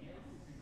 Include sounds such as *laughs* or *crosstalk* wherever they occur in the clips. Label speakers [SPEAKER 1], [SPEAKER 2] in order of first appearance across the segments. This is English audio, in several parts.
[SPEAKER 1] Yes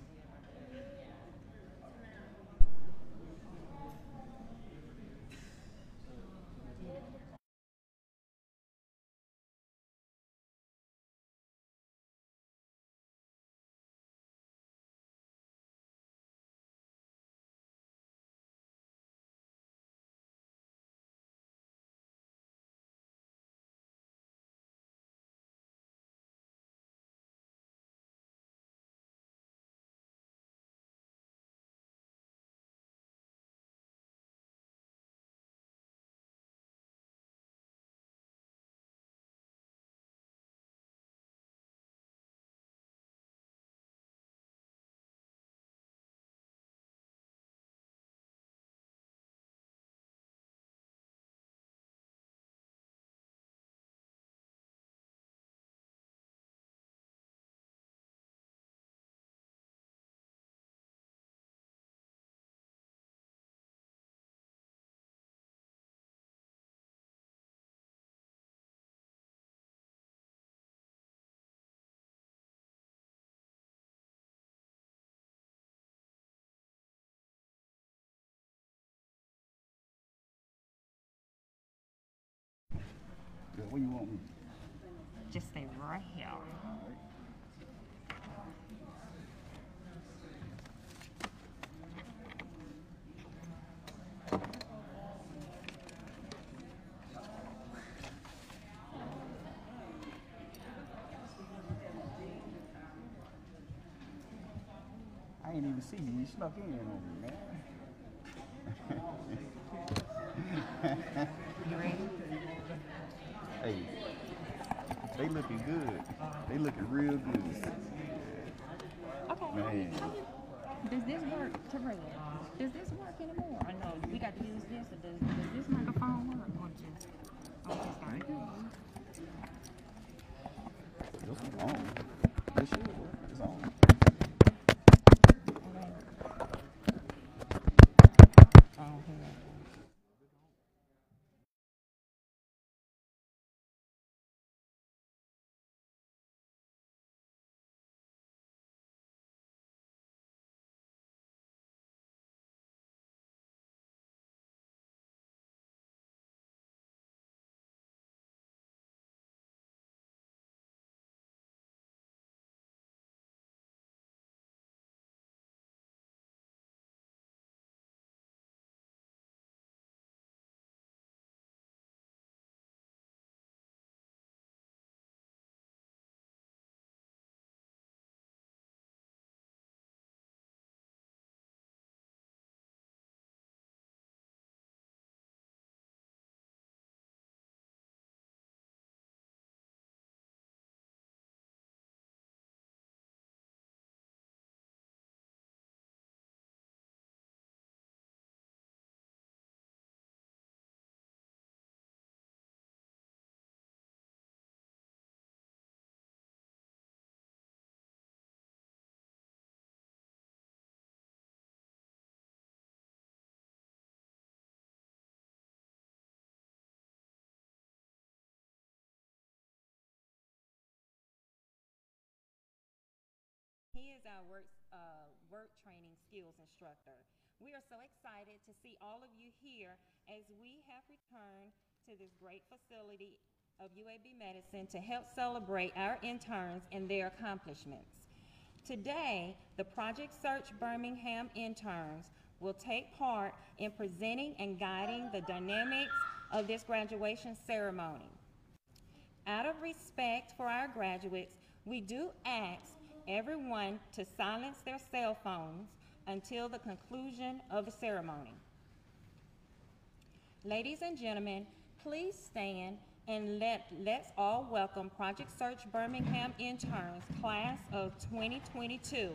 [SPEAKER 1] Where you want me?
[SPEAKER 2] Just stay right here.
[SPEAKER 1] I ain't even see you. You snuck in on me, man.
[SPEAKER 2] You ready?
[SPEAKER 1] Hey, they looking good. They looking real good.
[SPEAKER 2] Okay.
[SPEAKER 1] Man.
[SPEAKER 2] Does this work, Terrell? Does this work anymore? He is our work, uh, work training skills instructor. We are so excited to see all of you here as we have returned to this great facility of UAB Medicine to help celebrate our interns and their accomplishments. Today, the Project Search Birmingham interns will take part in presenting and guiding the dynamics of this graduation ceremony. Out of respect for our graduates, we do ask everyone to silence their cell phones until the conclusion of the ceremony. Ladies and gentlemen, please stand and let, let's all welcome Project Search Birmingham interns, class of 2022.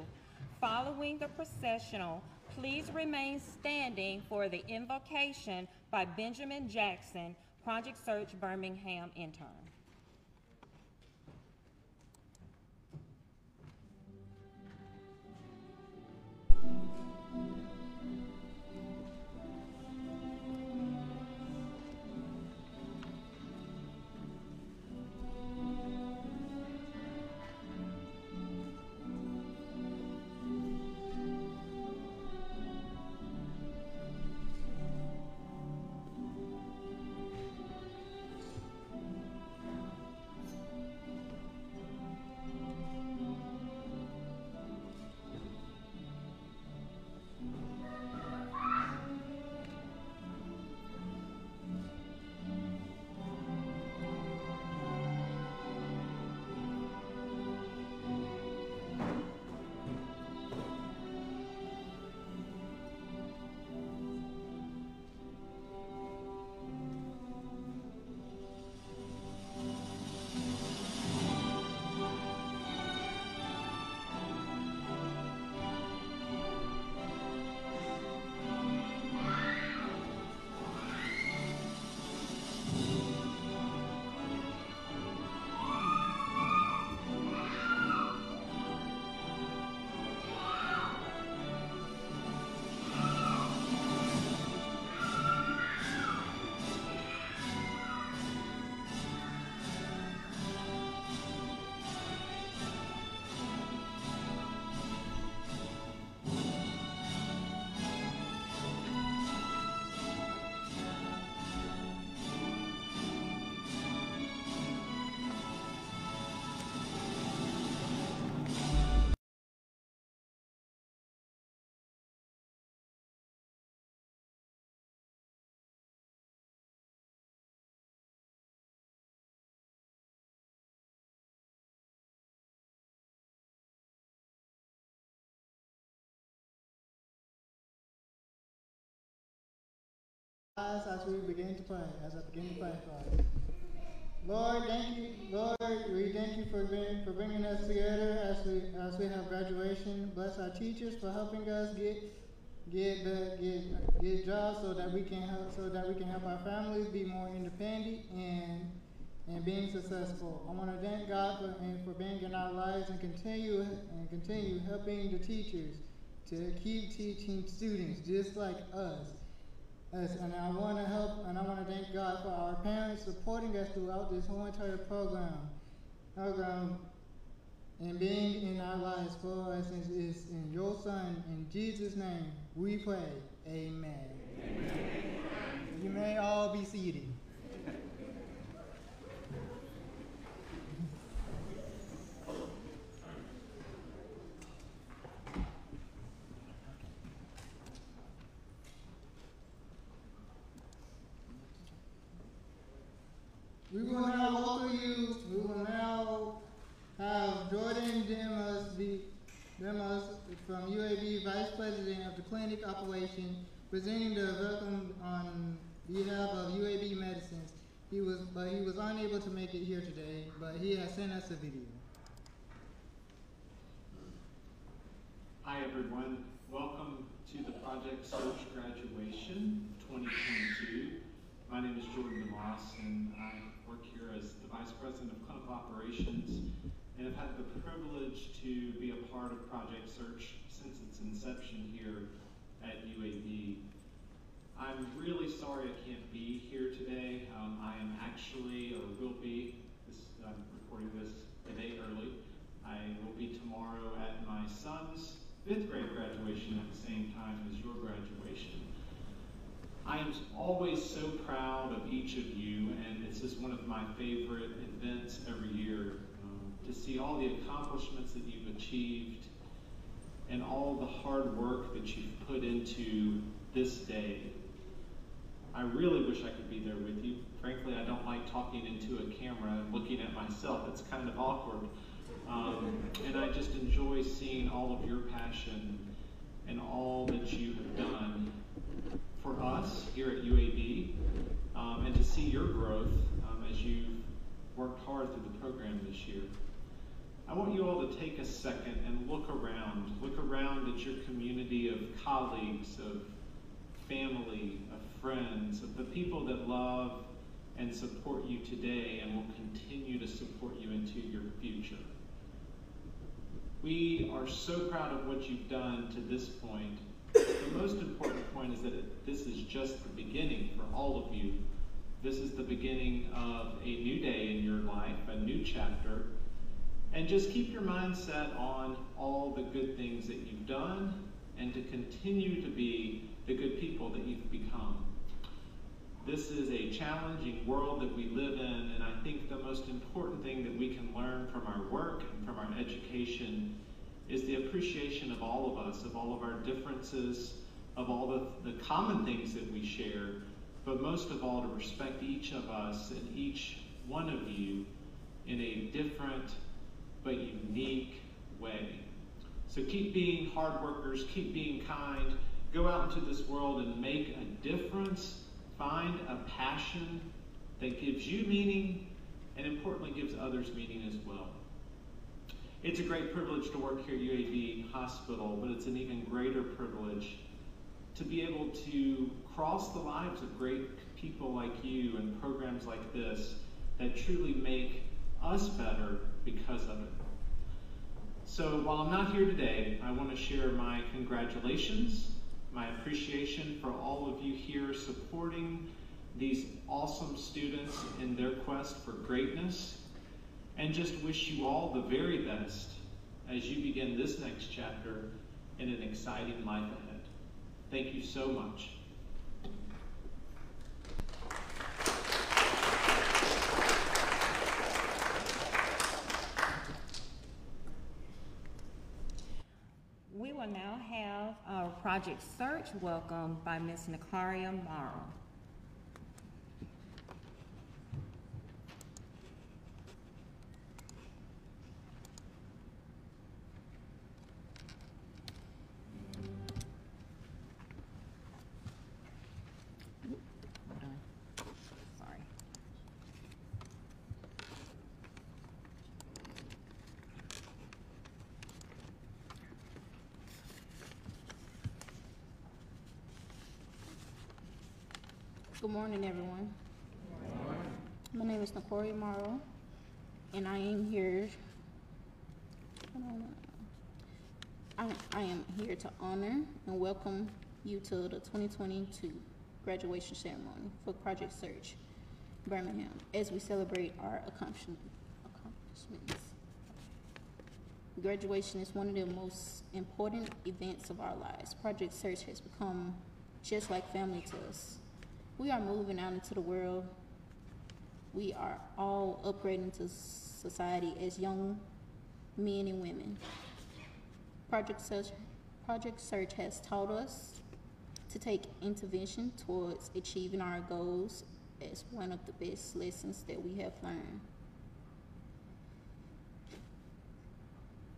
[SPEAKER 2] Following the processional, please remain standing for the invocation by Benjamin Jackson, Project Search Birmingham intern.
[SPEAKER 3] As we begin to pray, as I begin to pray for. Lord, thank you, Lord, we thank you for for bringing us together as we as we have graduation. Bless our teachers for helping us get get get get jobs so that we can help so that we can help our families be more independent and and being successful. I want to thank God for and for being in our lives and continue and continue helping the teachers to keep teaching students just like us. Us, and I want to help, and I want to thank God for our parents supporting us throughout this whole entire program, program, and being in our lives for us is, is in your Son, in Jesus' name, we pray. Amen. Amen. You may all be seated. We will now welcome you. We will now have Jordan Demas, be, Demas from UAB Vice President of the Clinic Operation, presenting the welcome on behalf of UAB Medicines. He was, but he was unable to make it here today, but he has sent us a video.
[SPEAKER 4] Hi everyone, welcome to the Project Search Graduation 2022. My name is Jordan DeMoss and I as the Vice President of Clinical Operations and have had the privilege to be a part of Project Search since its inception here at UAB. I'm really sorry I can't be here today. Um, I am actually, or will be, this, I'm recording this a day early. I will be tomorrow at my son's fifth grade graduation at the same time as your graduation. I am always so proud of each of you, and it's just one of my favorite events every year um, to see all the accomplishments that you've achieved and all the hard work that you've put into this day. I really wish I could be there with you. Frankly, I don't like talking into a camera and looking at myself. It's kind of awkward. Um, and I just enjoy seeing all of your passion and all that you have done for us here at UAB um, and to see your growth um, as you've worked hard through the program this year. I want you all to take a second and look around. Look around at your community of colleagues, of family, of friends, of the people that love and support you today and will continue to support you into your future. We are so proud of what you've done to this point. The most important point is that it, this is just the beginning for all of you. This is the beginning of a new day in your life, a new chapter. And just keep your mind set on all the good things that you've done and to continue to be the good people that you've become. This is a challenging world that we live in, and I think the most important thing that we can learn from our work and from our education is the appreciation of all of us, of all of our differences, of all the, the common things that we share, but most of all to respect each of us and each one of you in a different but unique way. So keep being hard workers, keep being kind, go out into this world and make a difference Find a passion that gives you meaning and importantly gives others meaning as well. It's a great privilege to work here at UAB Hospital, but it's an even greater privilege to be able to cross the lives of great people like you and programs like this that truly make us better because of it. So while I'm not here today, I want to share my congratulations my appreciation for all of you here supporting these awesome students in their quest for greatness, and just wish you all the very best as you begin this next chapter in an exciting life ahead. Thank you so much.
[SPEAKER 2] We will now have our project search welcome by Ms. Nakaria Morrow.
[SPEAKER 5] Good morning, everyone. My name is Nakori Morrow, and I am here. I am here to honor and welcome you to the 2022 graduation ceremony for Project Search Birmingham as we celebrate our accomplishments. Graduation is one of the most important events of our lives. Project Search has become just like family to us. We are moving out into the world. We are all upgrading to society as young men and women. Project Search, Project Search has taught us to take intervention towards achieving our goals as one of the best lessons that we have learned.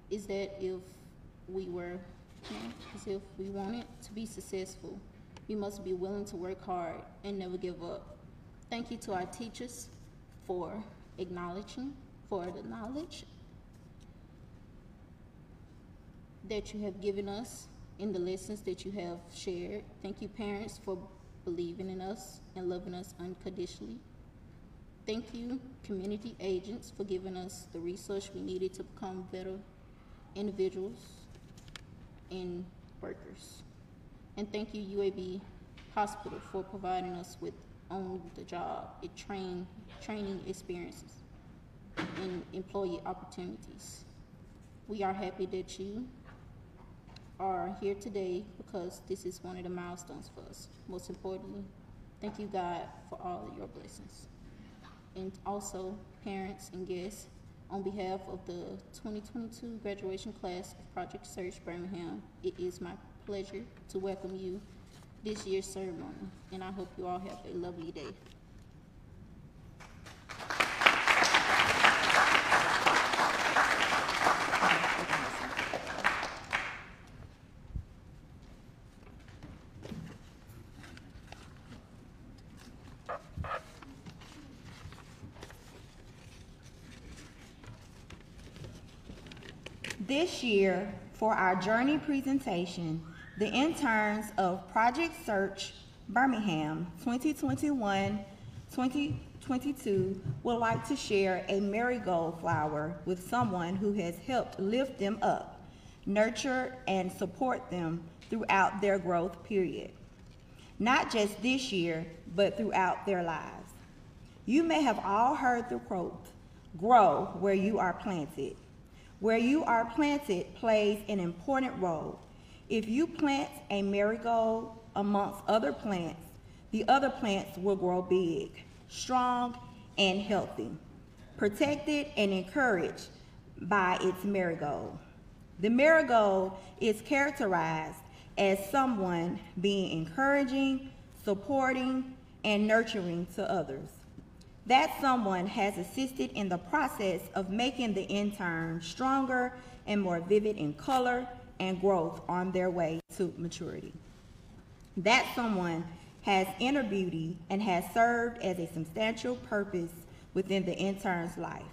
[SPEAKER 5] is that if we were, you know, if we wanted to be successful, we must be willing to work hard and never give up. Thank you to our teachers for acknowledging, for the knowledge that you have given us in the lessons that you have shared. Thank you, parents, for believing in us and loving us unconditionally. Thank you, community agents, for giving us the resource we needed to become better individuals and workers. And thank you, UAB Hospital, for providing us with on-the-job and train, training experiences and employee opportunities. We are happy that you are here today because this is one of the milestones for us. Most importantly, thank you, God, for all your blessings. And also, parents and guests, on behalf of the 2022 graduation class of Project Search Birmingham, it is my pleasure to welcome you this year's ceremony, and I hope you all have a lovely day.
[SPEAKER 6] This year, for our journey presentation, the interns of Project Search Birmingham 2021-2022 would like to share a marigold flower with someone who has helped lift them up, nurture, and support them throughout their growth period. Not just this year, but throughout their lives. You may have all heard the quote, grow where you are planted. Where you are planted plays an important role. If you plant a marigold amongst other plants, the other plants will grow big, strong, and healthy, protected and encouraged by its marigold. The marigold is characterized as someone being encouraging, supporting, and nurturing to others. That someone has assisted in the process of making the intern stronger and more vivid in color and growth on their way to maturity. That someone has inner beauty and has served as a substantial purpose within the intern's life.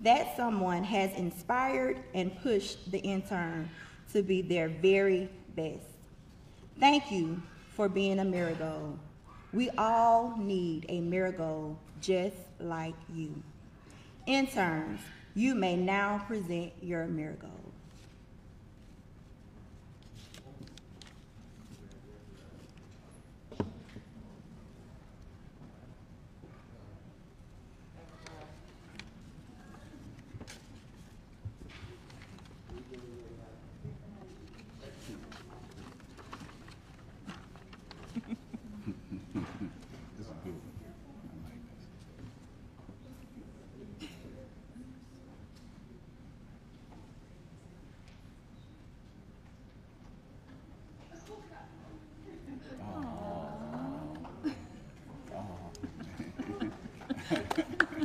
[SPEAKER 6] That someone has inspired and pushed the intern to be their very best. Thank you for being a marigold. We all need a marigold just like you. Interns, you may now present your marigold.
[SPEAKER 1] ハハハハ。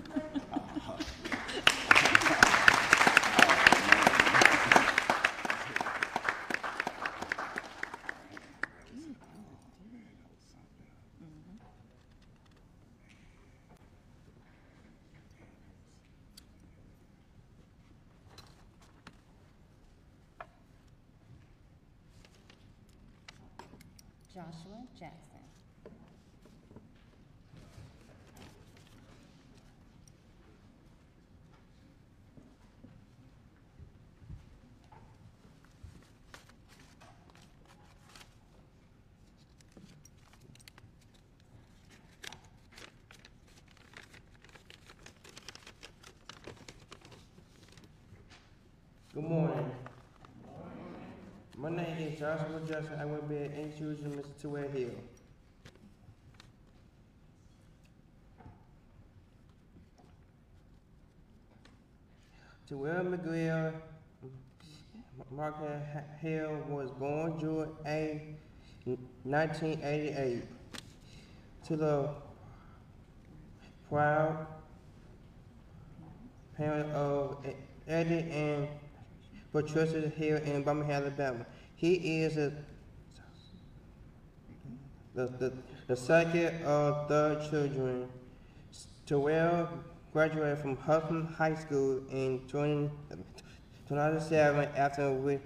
[SPEAKER 2] Joshua
[SPEAKER 7] Johnson. I will be an introducing Mr. Terrell Hill. Terrell McGill, Mark Hill was born June 8, 1988 to the proud parent of Eddie and Patricia Hill in Birmingham, Alabama. He is a, the, the, the second of third children. Terrell graduated from Huffman High School in 20, 2007 after which,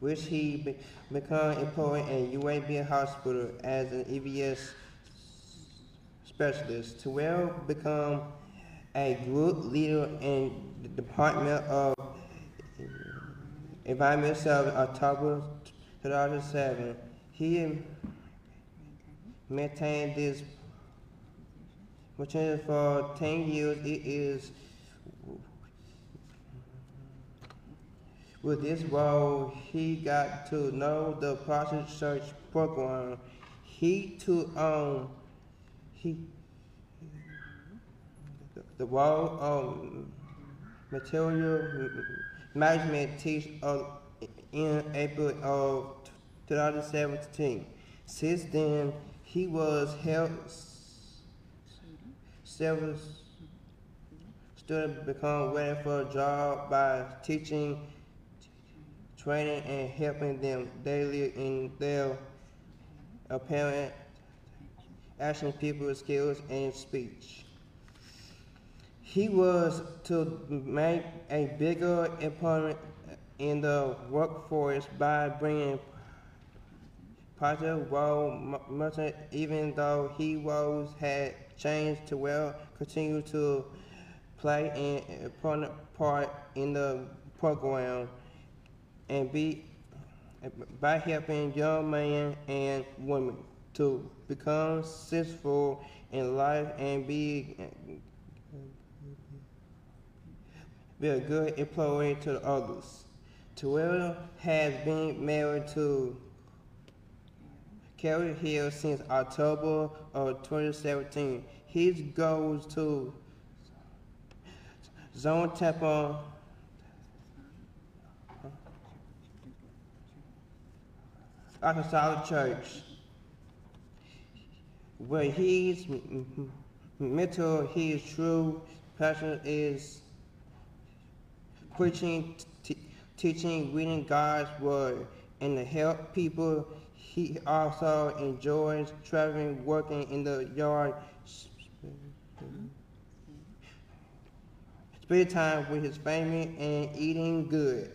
[SPEAKER 7] which he be, became employed at UAB Hospital as an EVS specialist. Terrell became a group leader in the Department of Environmental Service October 2007. He maintained this position for 10 years. It is with this role, he got to know the Project Search program. He took on he the role of material management teach in April of 2017. Since then, he was held several students become ready for a job by teaching, training, and helping them daily in their apparent action, people skills, and speech. He was to make a bigger impact in the workforce by bringing positive role models, even though he roles had changed to well continue to play an important part in the program and be by helping young men and women to become successful in life and be be a good employee to the others. Terrell has been married to Carrie Hill since October of 2017. His goes to Zion Temple Apostolic Church, where he's mental, his true passion is preaching, teaching, reading God's word, and to help people. He also enjoys traveling, working in the yard, spending time with his family, and eating good.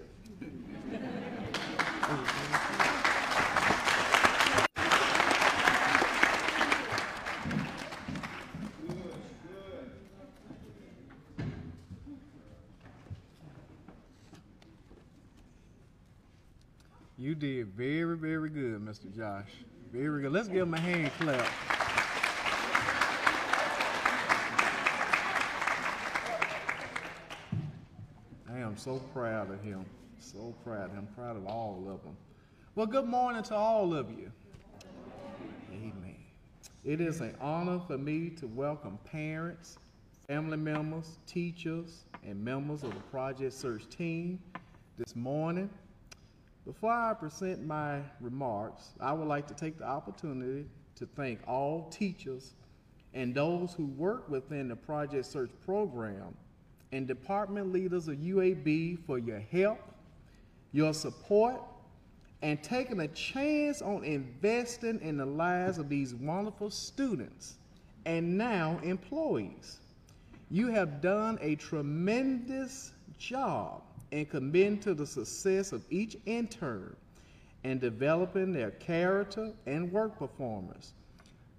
[SPEAKER 8] You did very, very good, Mr. Josh. Very good. Let's give him a hand clap. I am so proud of him. So proud. I'm proud of all of them. Well, good morning to all of you. Amen. It is an honor for me to welcome parents, family members, teachers, and members of the Project Search team this morning. Before I present my remarks, I would like to take the opportunity to thank all teachers and those who work within the Project Search program and department leaders of UAB for your help, your support, and taking a chance on investing in the lives of these wonderful students and now employees. You have done a tremendous job in committing to the success of each intern and developing their character and work performance.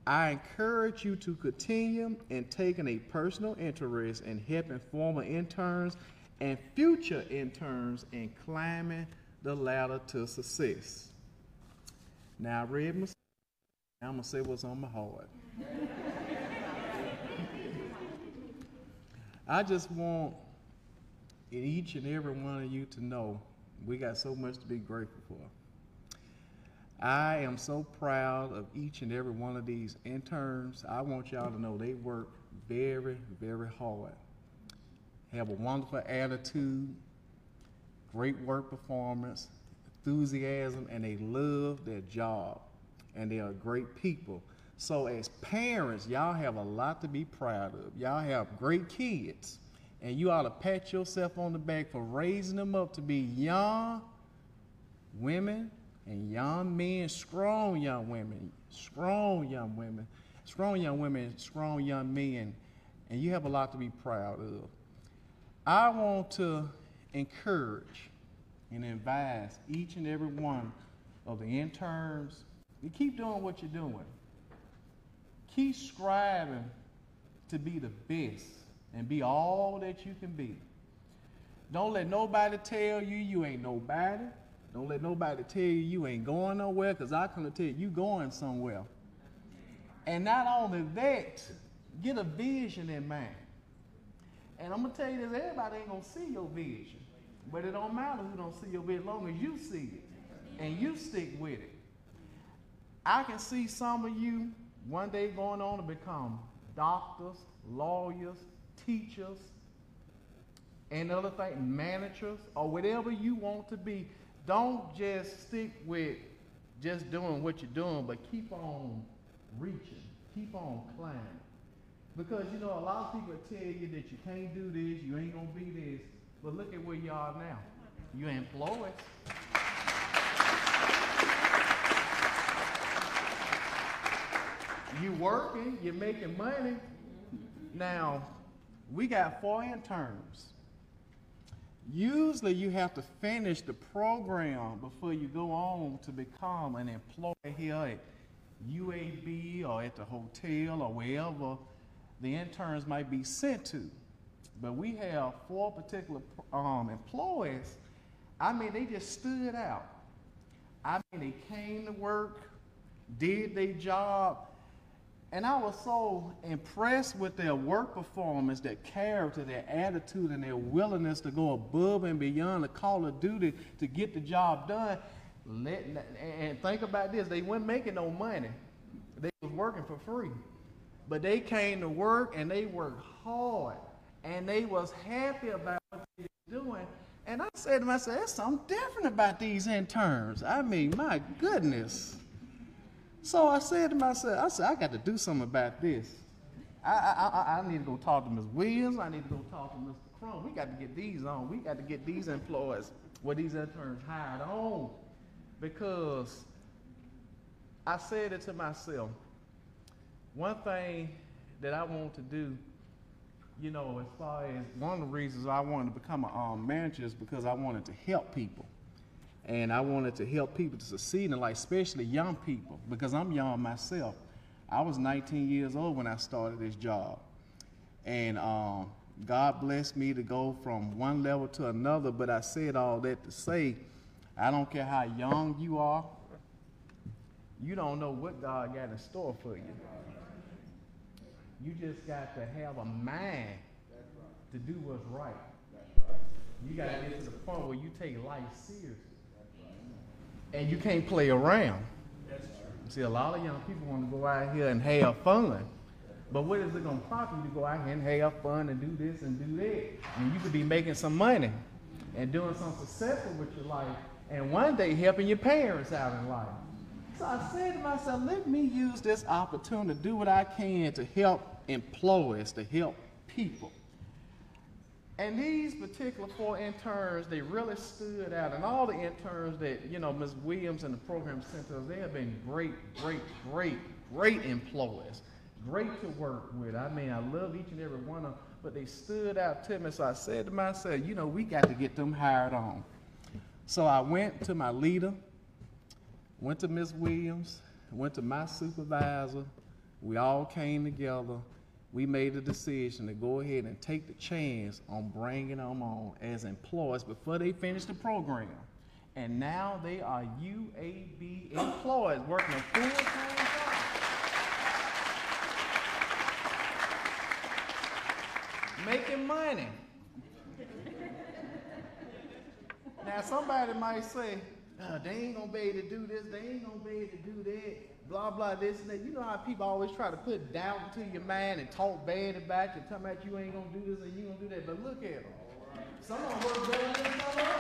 [SPEAKER 8] I encourage you to continue in taking a personal interest in helping former interns and future interns in climbing the ladder to success. Now, I read my, I'm gonna say what's on my heart. *laughs* I just want each and every one of you to know we got so much to be grateful for. I am so proud of each and every one of these interns. I want y'all to know they work very, very hard. Have a wonderful attitude, great work performance, enthusiasm, and they love their job. And they are great people. So, as parents, y'all have a lot to be proud of. Y'all have great kids, and you ought to pat yourself on the back for raising them up to be young women and young men, strong young women, strong young women, strong young women, strong young men, and you have a lot to be proud of. I want to encourage and advise each and every one of the interns to keep doing what you're doing. Keep striving to be the best and be all that you can be. Don't let nobody tell you you ain't nobody. Don't let nobody tell you you ain't going nowhere, because I come to tell you you going somewhere. And not only that, get a vision in mind. And I'm gonna tell you this, everybody ain't gonna see your vision. But it don't matter who don't see your vision, as long as you see it and you stick with it. I can see some of you one day going on to become doctors, lawyers, teachers, and other things, managers, or whatever you want to be. Don't just stick with just doing what you're doing, but keep on reaching, keep on climbing. Because you know, a lot of people tell you that you can't do this, you ain't gonna be this, but look at where you are now. You're employed. You working, you're making money. Now, we got four interns. Usually you have to finish the program before you go on to become an employee here at UAB or at the hotel or wherever the interns might be sent to. But we have four particular um, employees. I mean, they just stood out. I mean, they came to work, did their job, and I was so impressed with their work performance, their character, their attitude, and their willingness to go above and beyond the call of duty to get the job done. Let, and think about this, they weren't making no money. They was working for free. But they came to work and they worked hard. And they was happy about what they were doing. And I said to myself, there's something different about these interns. I mean, my goodness. So I said to myself, I said, I got to do something about this. I, I, I, I need to go talk to Ms. Williams. I need to go talk to Mr. Crum. We got to get these on. We got to get these employees, well, these interns hired on. Because I said it to myself, one thing that I want to do, you know, as far as one of the reasons I wanted to become a um, manager is because I wanted to help people and I wanted to help people to succeed in life, especially young people, because I'm young myself. I was 19 years old when I started this job, and um, God blessed me to go from one level to another. But I said all that to say, I don't care how young you are, you don't know what God got in store for you. You just got to have a mind to do what's right. You got to get to the point where you take life seriously and you can't play around. See, a lot of young people want to go out here and have fun. But what is it going to prompt you to go out here and have fun and do this and do that? And you could be making some money and doing something successful with your life and one day helping your parents out in life. So I said to myself, let me use this opportunity to do what I can to help employees, to help people. And these particular four interns, they really stood out. And all the interns that, you know, Ms. Williams and the program sent us, they have been great, great, great, great employees. Great to work with. I mean, I love each and every one of them, but they stood out to me. So I said to myself, you know, we got to get them hired on. So I went to my leader, went to Ms. Williams, went to my supervisor. We all came together we made the decision to go ahead and take the chance on bringing them on as employees before they finish the program. And now they are UAB employees working a full-time job. Making money. Now somebody might say, "Uh, they ain't gonna be able to do this, they ain't gonna be able to do that, blah blah this and that. You know how people always try to put doubt into your mind and talk bad about you, tell about you ain't gonna do this and you gonna do that. But look at them. Some of them work better than some of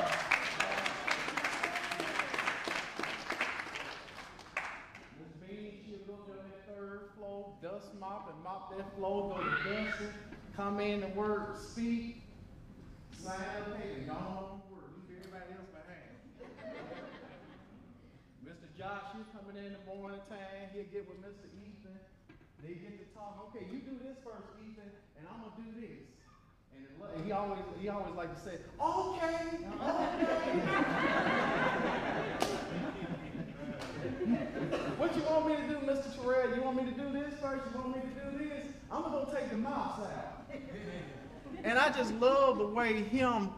[SPEAKER 8] to floor, dust mop and mop that floor, go to dusting, come in to work, speak, sign up paper, go on to work, leave everybody else behind. Josh, coming in the morning time, he'll get with Mr. Ethan, they get to talk, okay, you do this first, Ethan, and I'm gonna do this. And he always, he always like to say, okay, *laughs* What you want me to do, Mr. Terrell? You want me to do this first? You want me to do this? I'm gonna go take the mouse out. and I just love the way him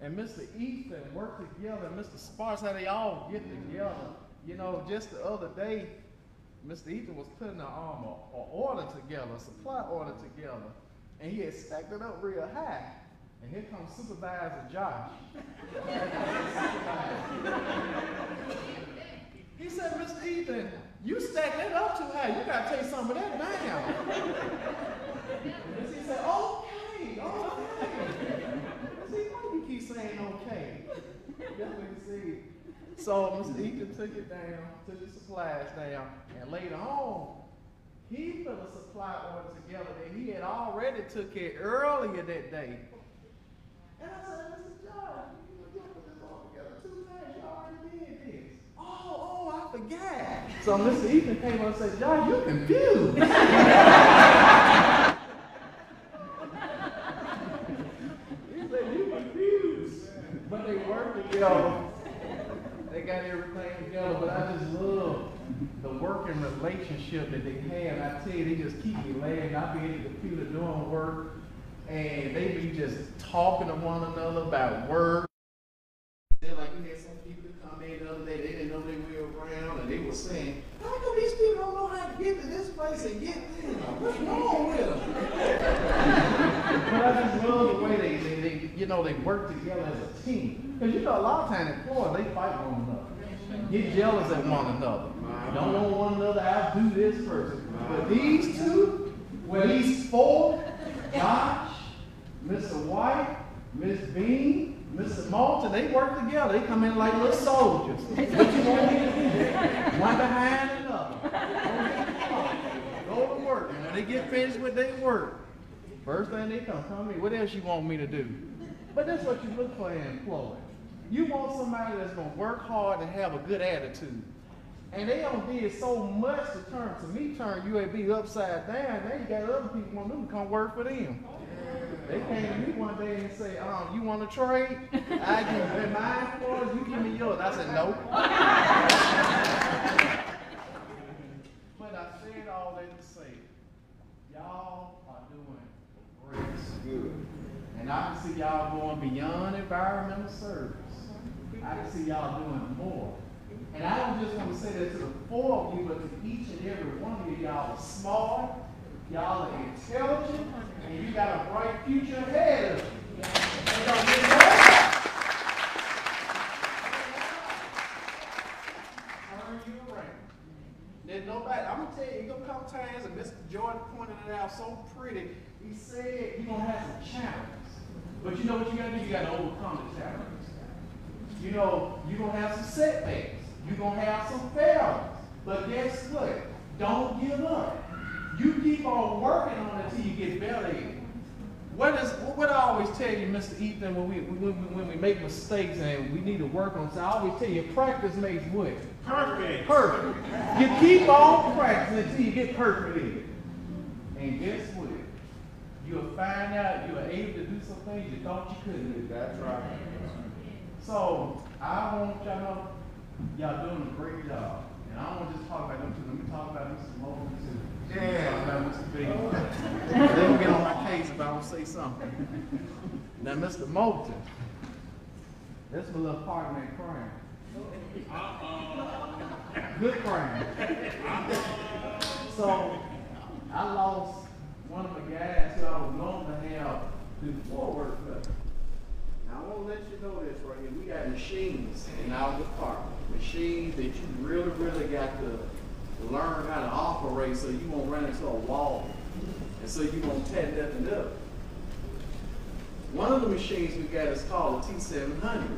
[SPEAKER 8] and Mr. Ethan work together, and Mr. Sparks, how they all get together. You know, just the other day, Mr. Ethan was putting an um, a, order together, a supply order together, and he had stacked it up real high. And here comes Supervisor Josh. He said, Mr. Ethan, you stacked that up too high. You gotta take some of that down. And he said, okay, okay. Said, why you keep saying okay? That's what he said. So Mr. Ethan took it down, took the supplies down, and later on, he put a supply order together that he had already took it earlier that day. And I said, Mr. John, you this all together. You already did this. Oh, oh, I forgot. So Mr. Ethan came up and said, John, you're confused. *laughs* he said, You're confused. But they worked together. They got everything together, but I just love the working relationship that they have. I tell you, they just keep me laughing. I be at the computer doing work, and they be just talking to one another about work. They're like, we had some people come in the other day, they didn't know they were around, and they were saying, how come these people don't know how to get to this place and get there? What's wrong with them? but I just love the way they, they, they, you know, they work together as a team. Because you know, a lot of times employees, they fight one another. Get jealous at one another. Don't want one another to outdo this person. But these two, well, these four, Josh, Mr. White, Miss Bean, Mr. Moulton, they work together. They come in like little soldiers. What you want me to do? One behind another. Go to work. And when they get finished with their work, first thing they come, tell me, what else you want me to do? But that's what you look for in an employee. You want somebody that's going to work hard and have a good attitude. And they don't did so much to turn, to me, turn UAB upside down. Now you got other people want them to come work for them. They came to me one day and say, um, you want to trade? I give you mine for you give me yours. I said, no. but I said all that to say, y'all are doing great. Good. And I can see y'all going beyond environmental service. I can see y'all doing more. And I don't just want to say that to the four of you, but to each and every one of you, y'all are smart, y'all are intelligent, and you got a bright future ahead of you. And don't get nervous. Turn you around. There's nobody, I'm gonna tell you, gonna come times, and Mr. Jordan pointed it out so pretty. He said you're gonna have some challenges. But you know what you gotta do? You gotta overcome the challenges. You know, you're gonna have some setbacks. You're gonna have some failures. But guess what? Don't give up. You keep on working on it until you get better. What is what I always tell you, Mr. Ethan, when we when, we- when we make mistakes and we need to work on something, I always tell you, practice makes what?
[SPEAKER 9] Perfect.
[SPEAKER 8] Perfect. You keep on practicing until you get perfect it. And guess what? You'll find out you are able to do some things you thought you couldn't do. That's right. So I want y'all know y'all doing a great job. And I don't want to just talk about them two. Let me talk about Mr. Mobley too. Yeah. Talk about Mr. B. they gonna get on my case if I don't say something. Now, Mr. Moulton, that's my little partner in crime. Good crime. So I lost one of the guys who I was known to have do floor work for. I want to let you know this right here. We got machines in our department, machines that you really, really got to learn how to operate so you won't run into a wall and so you won't tear nothing up. One of the machines we got is called a T700.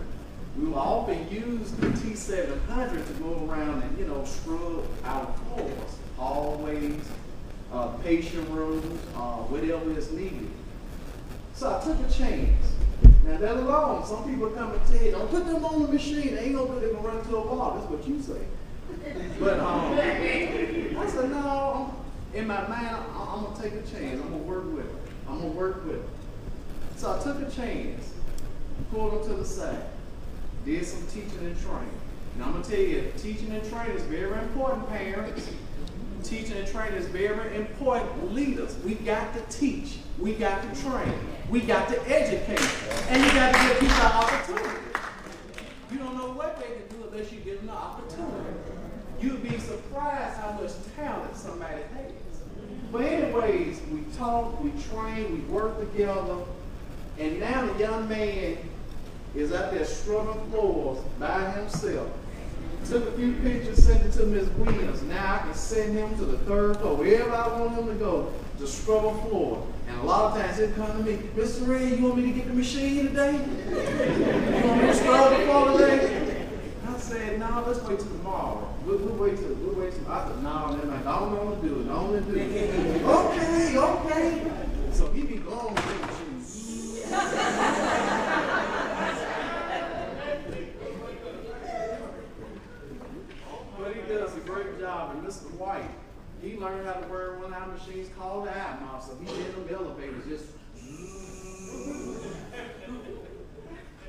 [SPEAKER 8] We've all been used the T700 to go around and, you know, scrub our floors, hallways, uh, patient rooms, uh, whatever is needed. So I took a chance. Now that alone, some people come and tell you, don't put them on the machine. They ain't good they can run into a wall. That's what you say. *laughs* But um, I said, no, in my mind, I, I'm gonna take a chance. I'm gonna work with it. I'm gonna work with it. So I took a chance, pulled them to the side, did some teaching and training. And I'm gonna tell you, teaching and training is very important, parents. Teaching and training is very important. Leaders, we got to teach, we got to train, we got to educate, and you got to give people opportunity. You don't know what they can do unless you give them the opportunity. You'd be surprised how much talent somebody has. But anyways, we talk, we train, we work together, and now the young man is out there scrubbing floors by himself. Took a few pictures, sent it to Ms. Williams. Now I can send him to the third floor, wherever I want him to go, scrub a floor. And a lot of times he'll come to me, Mr. Red, you want me to get the machine today? *laughs* you want me to scrub the floor today? I said, no, let's wait till tomorrow. We'll, we'll wait till, we'll wait till, I said, no, like, I don't want to do it, I don't want to do it. *laughs* okay, okay. So he be gone with the machine. But he does a great job. And Mr. White, he learned how to wear one of our machines called the Atmos. So he did them elevators just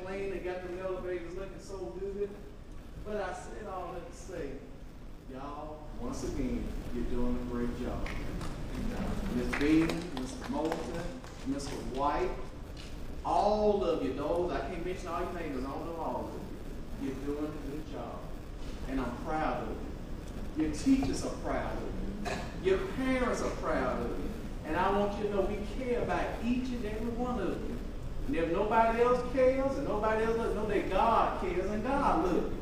[SPEAKER 8] clean and got them elevators looking so good. But I said all that to say, y'all, once again, you're doing a great job. Ms. Bean, Mr. Moulton, Mr. White, all of you, those, I can't mention all your names, I don't know all of you. You're doing a good job. And I'm proud of you. Your teachers are proud of you. Your parents are proud of you. And I want you to know we care about each and every one of you. And if nobody else cares and nobody else look, know that God cares and God loves.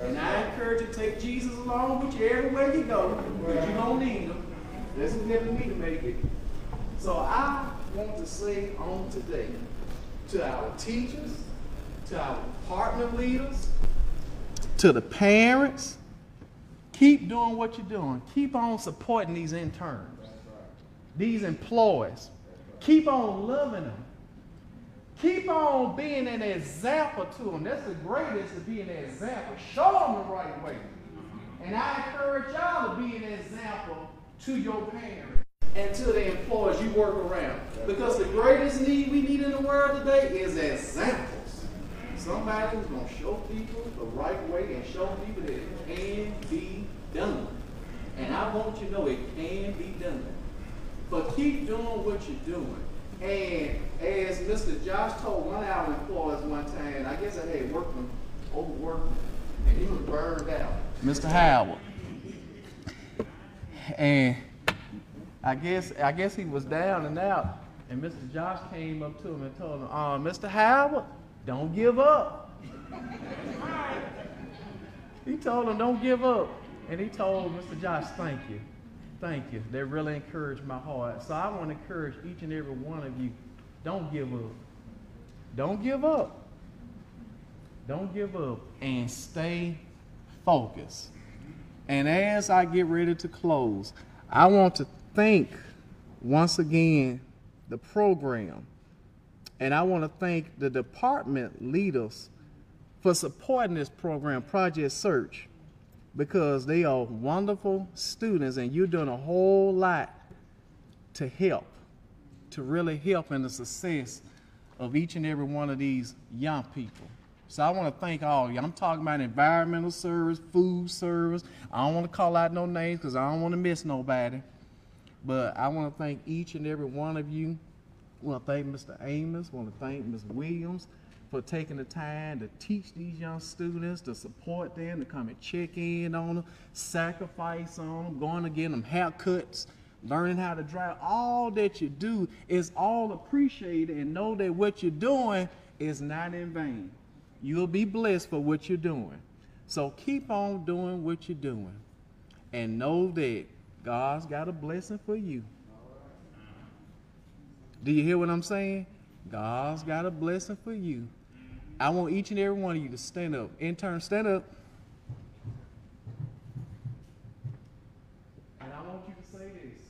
[SPEAKER 8] And I encourage you to take Jesus along with you everywhere you go, because you're going to need him. This is helping me to make it. So I want to say on today to our teachers, to our partner leaders, to the parents, keep doing what you're doing. Keep on supporting these interns, these employees. Keep on loving them. Keep on being an example to them. That's the greatest to be an example. Show them the right way. And I encourage y'all to be an example to your parents and to the employees you work around. Because the greatest need we need in the world today is examples. Somebody who's going to show people the right way and show people that it can be done. And I want you to know it can be done. But keep doing what you're doing. And as Mr. Josh told one of our employees one time, I guess I had worked him, overworked and he was burned out. Mr. Howard. And I guess I guess he was down and out. And Mr. Josh came up to him and told him, uh, Mr. Howard, don't give up. he told him, don't give up. And he told Mr. Josh, thank you. Thank you. That really encouraged my heart. So I want to encourage each and every one of you, don't give up. Don't give up. Don't give up and stay focused. And as I get ready to close, I want to thank once again the program. And I want to thank the department leaders for supporting this program, Project Search, because they are wonderful students and you're doing a whole lot to help, to really help in the success of each and every one of these young people. So I want to thank all of you. I'm talking about environmental service, food service. I don't want to call out no names because I don't want to miss nobody. But I want to thank each and every one of you. Want to thank Mr. Amos. Want to thank Ms. Williams for taking the time to teach these young students, to support them, to come and check in on them, sacrifice on them, going to get them haircuts, learning how to drive. All that you do is all appreciated and know that what you're doing is not in vain. You'll be blessed for what you're doing. So keep on doing what you're doing. And know that God's got a blessing for you. Do you hear what I'm saying? God's got a blessing for you. I want each and every one of you to stand up. Intern, stand up. And I want you to say this.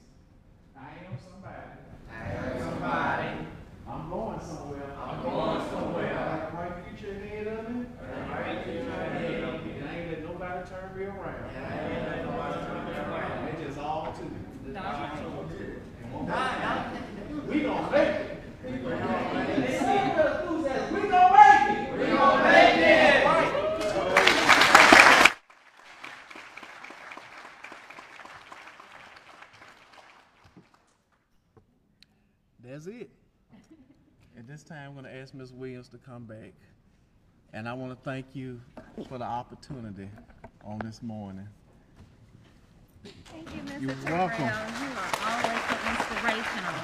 [SPEAKER 8] I am somebody. I am somebody. I'm going somewhere. I'm going somewhere. I got a bright future ahead of me. I got a bright future ahead of me. And I ain't let nobody turn me around. I ain't let nobody turn me around. It's just all to you. It's all to you. We gonna make it. We gonna make it. We gonna make it. We gonna make it. That's it. At this time, I'm going to ask Ms. Williams to come back. And I want to thank you for the opportunity on this morning.
[SPEAKER 2] Thank you, Mr.
[SPEAKER 8] You're
[SPEAKER 2] Terrell.
[SPEAKER 8] welcome.
[SPEAKER 2] You are always so inspirational.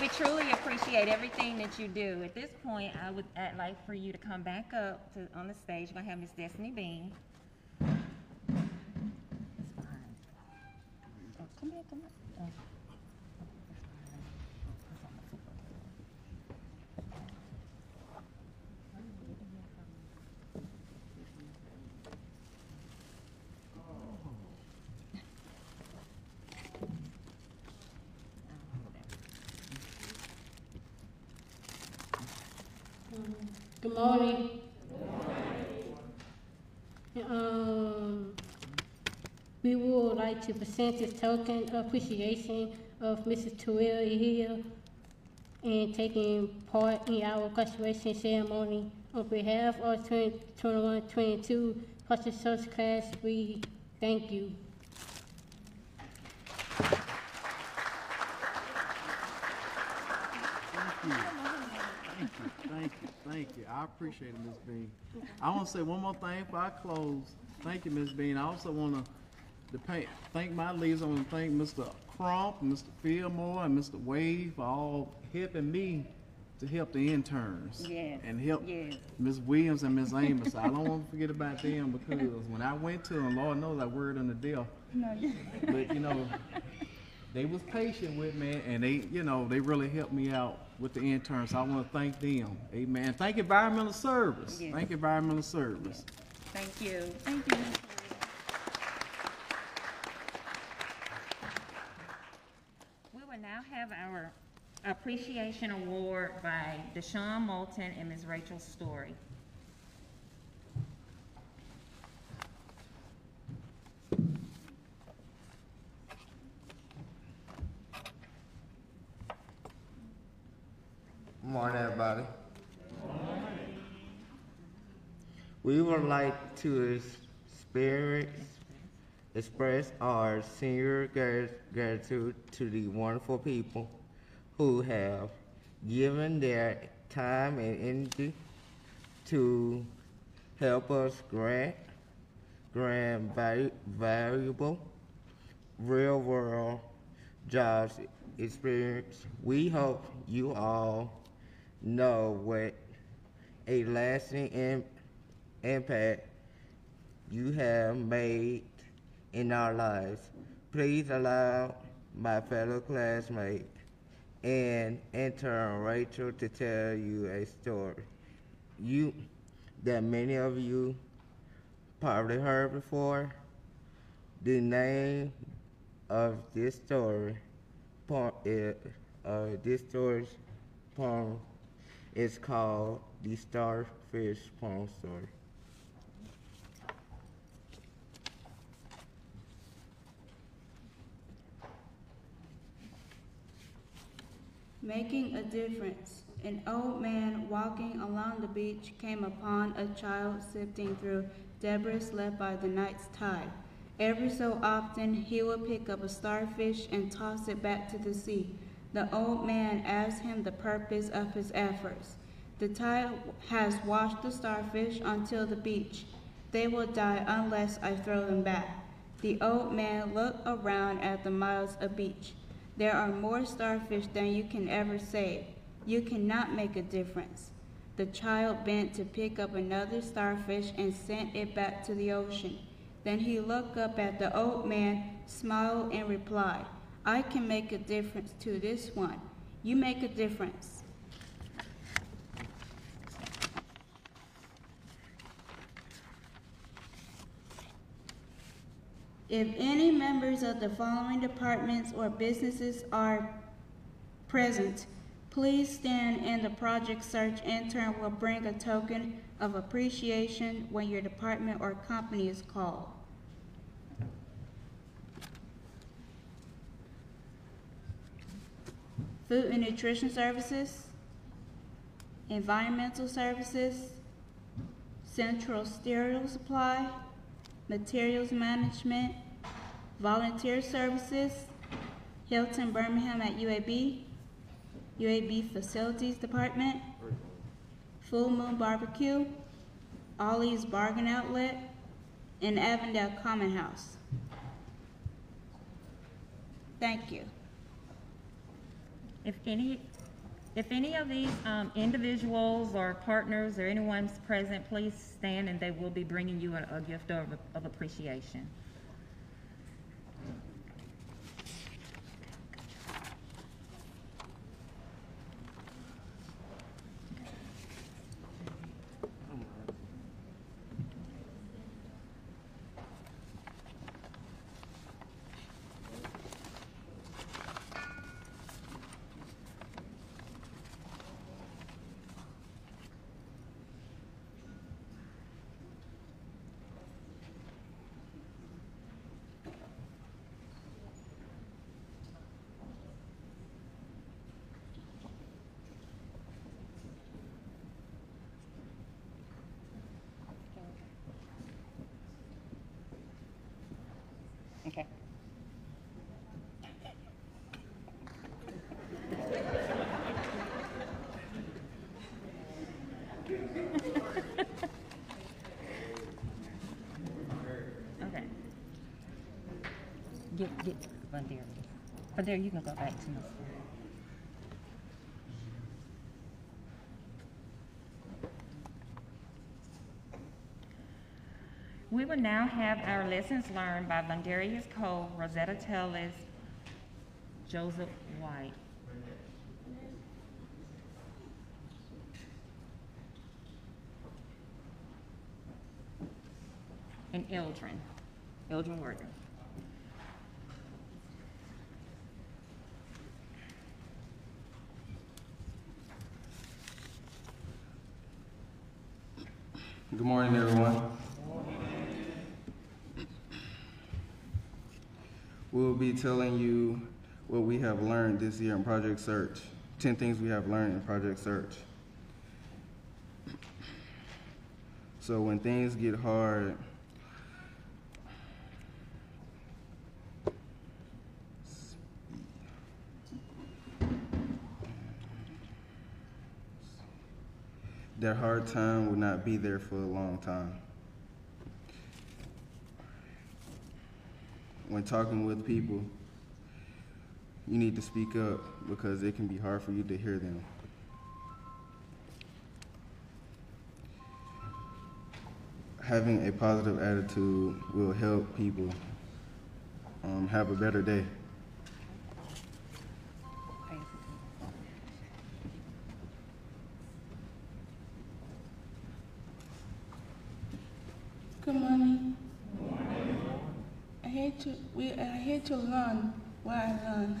[SPEAKER 2] We truly appreciate everything that you do. At this point, I would I'd like for you to come back up to, on the stage. We're gonna have Miss Destiny Bean. Oh, come back, come
[SPEAKER 10] morning. Um, we would like to present this token of appreciation of Mrs. Terrell Hill and taking part in our graduation ceremony. On behalf of 21-22 Foster Social Class, we thank you.
[SPEAKER 8] Thank you, thank you. I appreciate it, Ms. Bean. I want to say one more thing before I close. Thank you, Ms. Bean. I also want to thank my leaders. I want to thank Mr. Crump, Mr. Fillmore, and Mr. Wade for all helping me to help the interns.
[SPEAKER 2] Yes,
[SPEAKER 8] And help
[SPEAKER 2] yes.
[SPEAKER 8] Ms. Williams and Ms. Amos. I don't want to forget about them because when I went to them, Lord knows I worried on the deal. But, you know, they was patient with me and they, you know, they really helped me out with the interns. So I want to thank them. Amen. Thank environmental service.
[SPEAKER 2] Yes.
[SPEAKER 8] Thank environmental service.
[SPEAKER 2] Thank you. Thank you. We will now have our appreciation award by Deshaun Moulton and Ms. Rachel Story.
[SPEAKER 11] Morning, everybody. We would like to express our sincere gratitude to the wonderful people who have given their time and energy to help us grant grant valu- valuable real world jobs experience. We hope you all know what a lasting im- impact you have made in our lives. Please allow my fellow classmate and intern Rachel to tell you a story. You that many of you probably heard before. The name of this story poem is, uh, this story's poem is called The Starfish Poem Story.
[SPEAKER 12] Making a difference. An old man walking along the beach came upon a child sifting through debris left by the night's tide. Every so often, he would pick up a starfish and toss it back to the sea. The old man asked him the purpose of his efforts. The tide has washed the starfish onto the beach. They will die unless I throw them back. The old man looked around at the miles of beach. There are more starfish than you can ever save. You cannot make a difference. The child bent to pick up another starfish and sent it back to the ocean. Then he looked up at the old man, smiled, and replied, I can make a difference to this one. You make a difference. If any members of the following departments or businesses are present, please stand and the project search intern will bring a token of appreciation when your department or company is called. Food and Nutrition Services, Environmental Services, Central Sterile Supply, Materials Management, Volunteer Services, Hilton Birmingham at UAB, UAB Facilities Department, Full Moon Barbecue, Ollie's Bargain Outlet, and Avondale Common House. Thank you.
[SPEAKER 2] If any, if any of these um, individuals or partners or anyone's present, please stand and they will be bringing you a, a gift of, of appreciation. Okay. Okay. Get, get there. But there, you can go back to me. We will now have our lessons learned by Vandarius Cole, Rosetta Tellis, Joseph White. And Eldrin, Eldrin Worthy.
[SPEAKER 13] Good morning, everyone. We'll be telling you what we have learned this year in Project Search. 10 things we have learned in Project Search. So when things get hard, that hard time will not be there for a long time. When talking with people, you need to speak up because it can be hard for you to hear them. Having a positive attitude will help people um, have a better day.
[SPEAKER 14] To learn what I learn.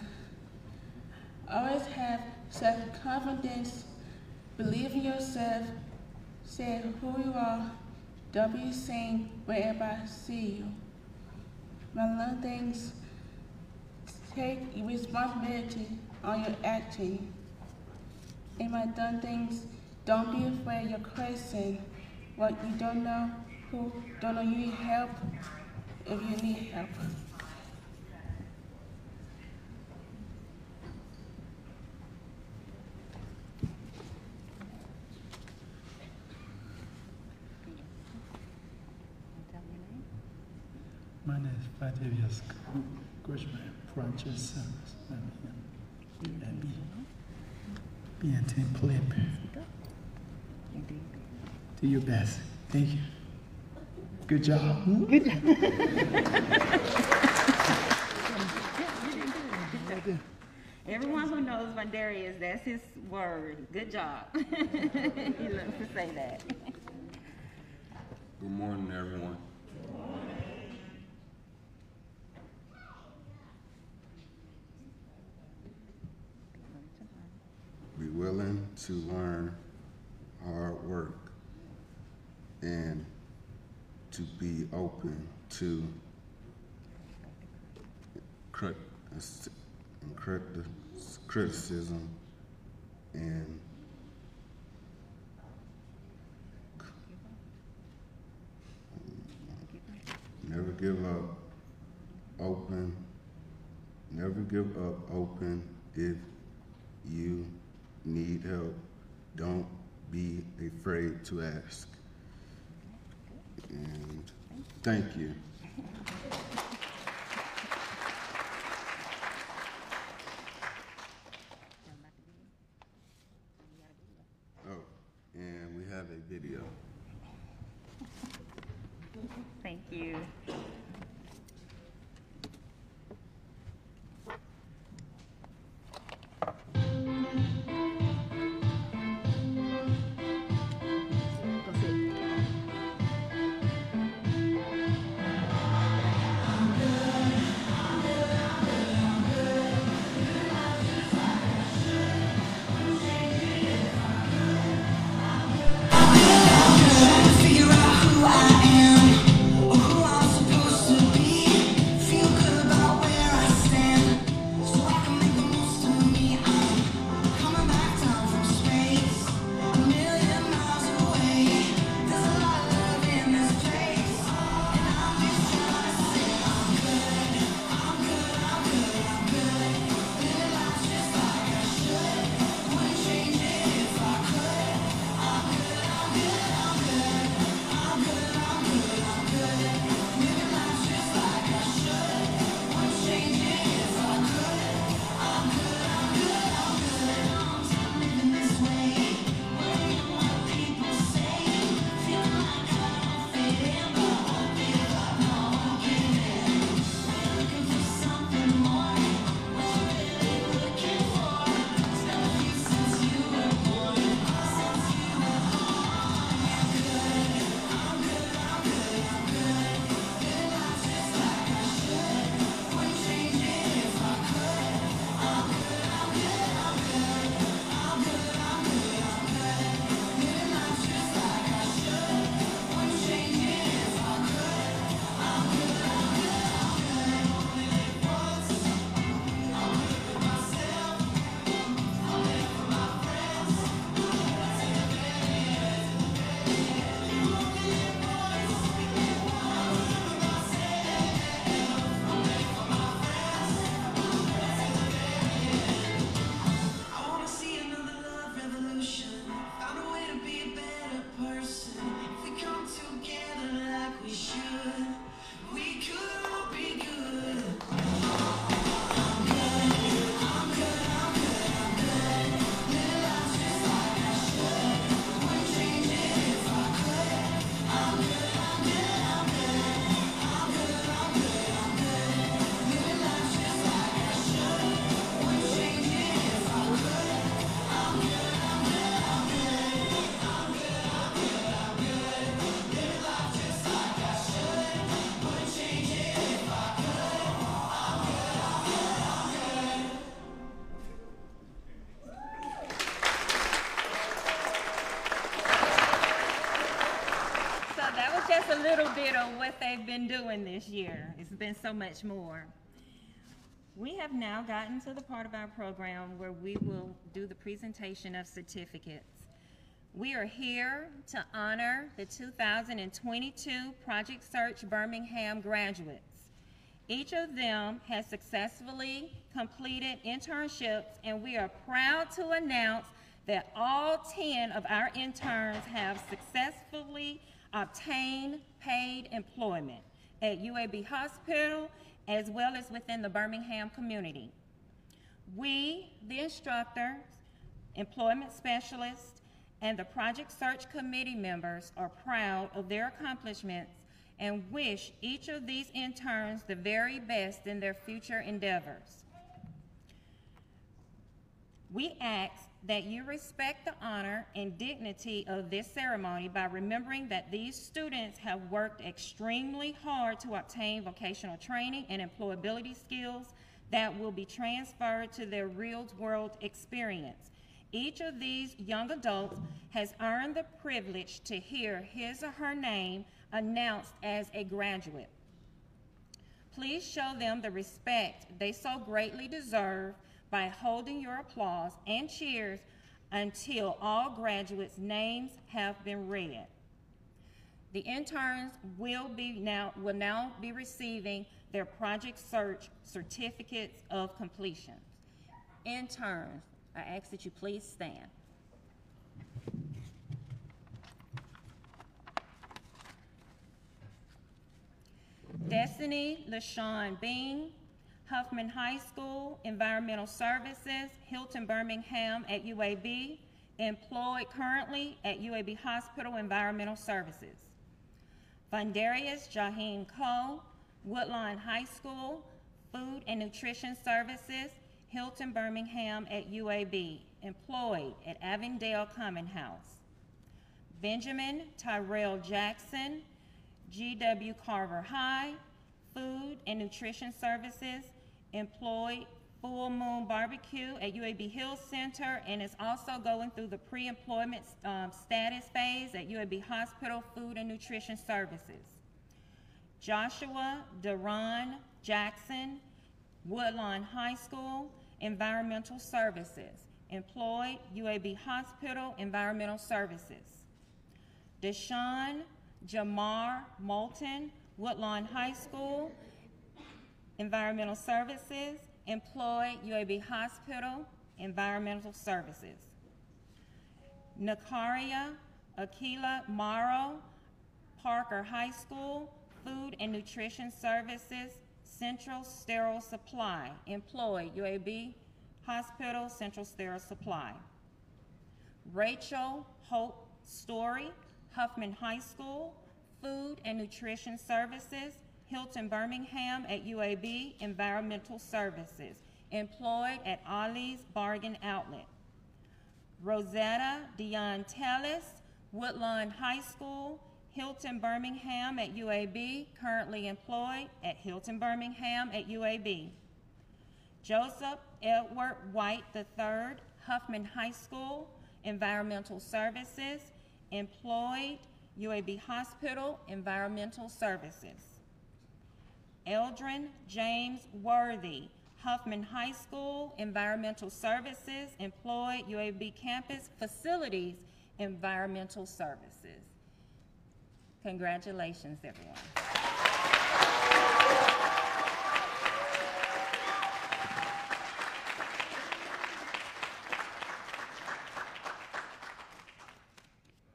[SPEAKER 14] Always have self confidence, believe in yourself, say who you are, don't be seen wherever I see you. I learn things, take responsibility on your acting. If I done things, don't be afraid you're question what you don't know who don't know you need help if you need help.
[SPEAKER 15] My name is Fatavius Grishman, Francis Service, and B. BNT Plip. Do your best. Thank you. Good job.
[SPEAKER 6] Good job. Everyone who knows Vandarius, that's his word. Good job. *laughs* he loves to say that.
[SPEAKER 16] Good morning, everyone. Be willing to learn hard work and to be open to crit- crit- criticism and never give up open never give up open if you need help don't be afraid to ask. And thank you *laughs*
[SPEAKER 17] been
[SPEAKER 2] doing this year. It's been so much more. We have now gotten to the part of our program where we will do the presentation of certificates. We are here to honor the 2022 Project Search Birmingham graduates. Each of them has successfully completed internships, and we are proud to announce that all 10 of our interns have successfully obtained paid employment at UAB Hospital as well as within the Birmingham community. We, the instructors, employment specialists, and the Project Search Committee members are proud of their accomplishments and wish each of these interns the very best in their future endeavors. We ask that you respect the honor and dignity of this ceremony by remembering that these students have worked extremely hard to obtain vocational training and employability skills that will be transferred to their real-world experience. Each of these young adults has earned the privilege to hear his or her name announced as a graduate. Please show them the respect they so greatly deserve by holding your applause and cheers until all graduates' names have been read. The interns will be now will now be receiving their project search certificates of completion. Interns, I ask that you please stand. Destiny LaShawn Bean, Huffman High School, Environmental Services, Hilton Birmingham at UAB, employed currently at UAB Hospital Environmental Services. Vandarius Jaheen Cole, Woodlawn High School, Food and Nutrition Services, Hilton Birmingham at UAB, employed at Avondale Common House. Benjamin Tyrell Jackson, GW Carver High, Food and Nutrition Services, employed Full Moon Barbecue at UAB Hill Center, and is also going through the pre-employment um, status phase at UAB Hospital Food and Nutrition Services. Joshua Duran Jackson, Woodlawn High School, Environmental Services, employed UAB Hospital Environmental Services. Deshaun Jamar Moulton, Woodlawn High School, Environmental Services, employed UAB Hospital, Environmental Services. Nakaria Akila Morrow, Parker High School, Food and Nutrition Services, Central Sterile Supply, employed UAB Hospital, Central Sterile Supply. Rachel Hope Story, Huffman High School, Food and Nutrition Services, Hilton Birmingham at UAB Environmental Services, employed at Ollie's Bargain Outlet. Rosetta Dion Tellis, Woodlawn High School, Hilton Birmingham at UAB, currently employed at Hilton Birmingham at UAB. Joseph Edward White III, Huffman High School, Environmental Services, employed UAB Hospital, Environmental Services. Eldrin James Worthy, Huffman High School, Environmental Services, employed UAB Campus Facilities, Environmental Services. Congratulations, everyone.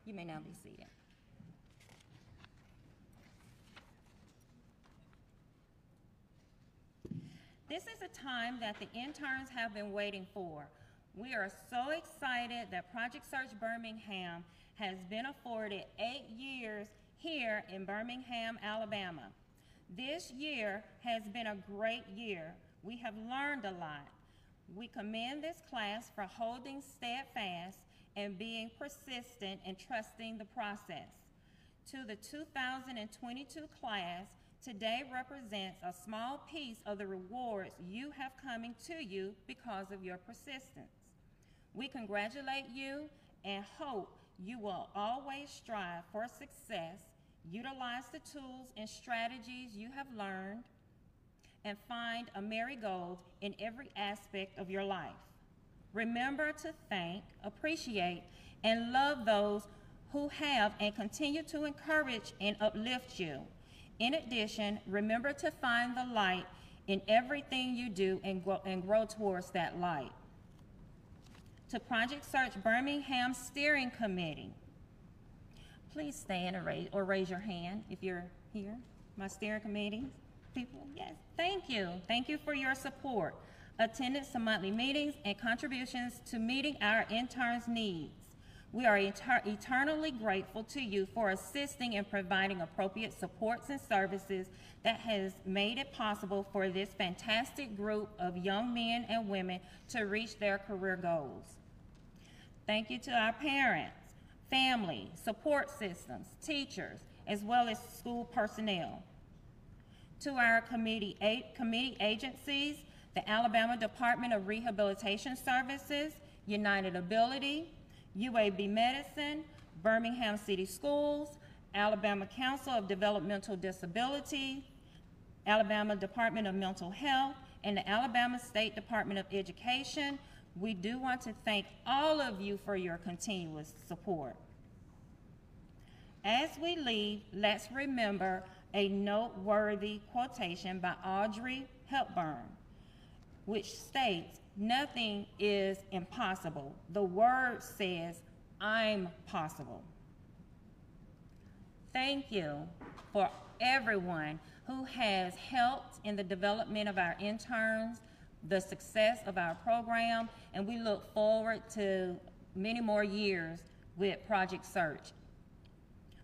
[SPEAKER 2] You may now be seated. This is a time that the interns have been waiting for. We are so excited that Project Search Birmingham has been afforded eight years here in Birmingham, Alabama. This year has been a great year. We have learned a lot. We commend this class for holding steadfast and being persistent and trusting the process. To the 2022 class, today represents a small piece of the rewards you have coming to you because of your persistence. We congratulate you and hope you will always strive for success, utilize the tools and strategies you have learned, and find a marigold in every aspect of your life. Remember to thank, appreciate, and love those who have and continue to encourage and uplift you. In addition, remember to find the light in everything you do and grow, and grow towards that light. To Project Search Birmingham Steering Committee, please stand or raise, or raise your hand if you're here. My steering committee people, yes, thank you. Thank you for your support, attendance to monthly meetings, and contributions to meeting our interns' needs. We are eter- eternally grateful to you for assisting and providing appropriate supports and services that has made it possible for this fantastic group of young men and women to reach their career goals. Thank you to our parents, family, support systems, teachers, as well as school personnel. To our committee, committee agencies, the Alabama Department of Rehabilitation Services, United Ability, UAB Medicine, Birmingham City Schools, Alabama Council of Developmental Disability, Alabama Department of Mental Health, and the Alabama State Department of Education. We do want to thank all of you for your continuous support. As we leave, let's remember a noteworthy quotation by Audrey Hepburn, which states, Nothing is impossible. The word says, I'm possible. Thank you for everyone who has helped in the development of our interns, the success of our program, and we look forward to many more years with Project Search.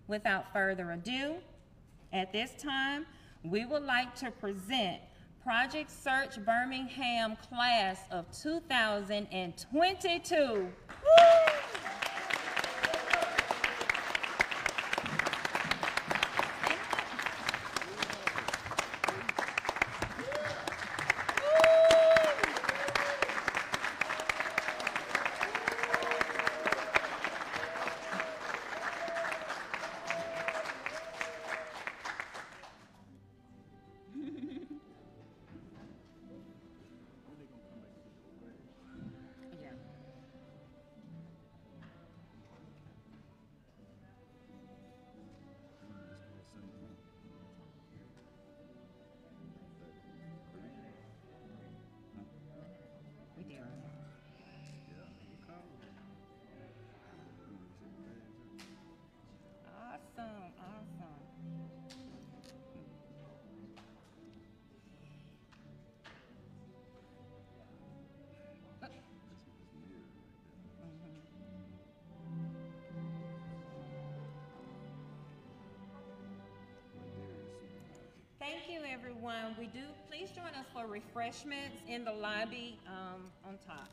[SPEAKER 2] Without further ado, at this time, we would like to present Project Search Birmingham Class of 2022. Woo! Thank you, everyone. We do, please join us for refreshments in the lobby um, on top.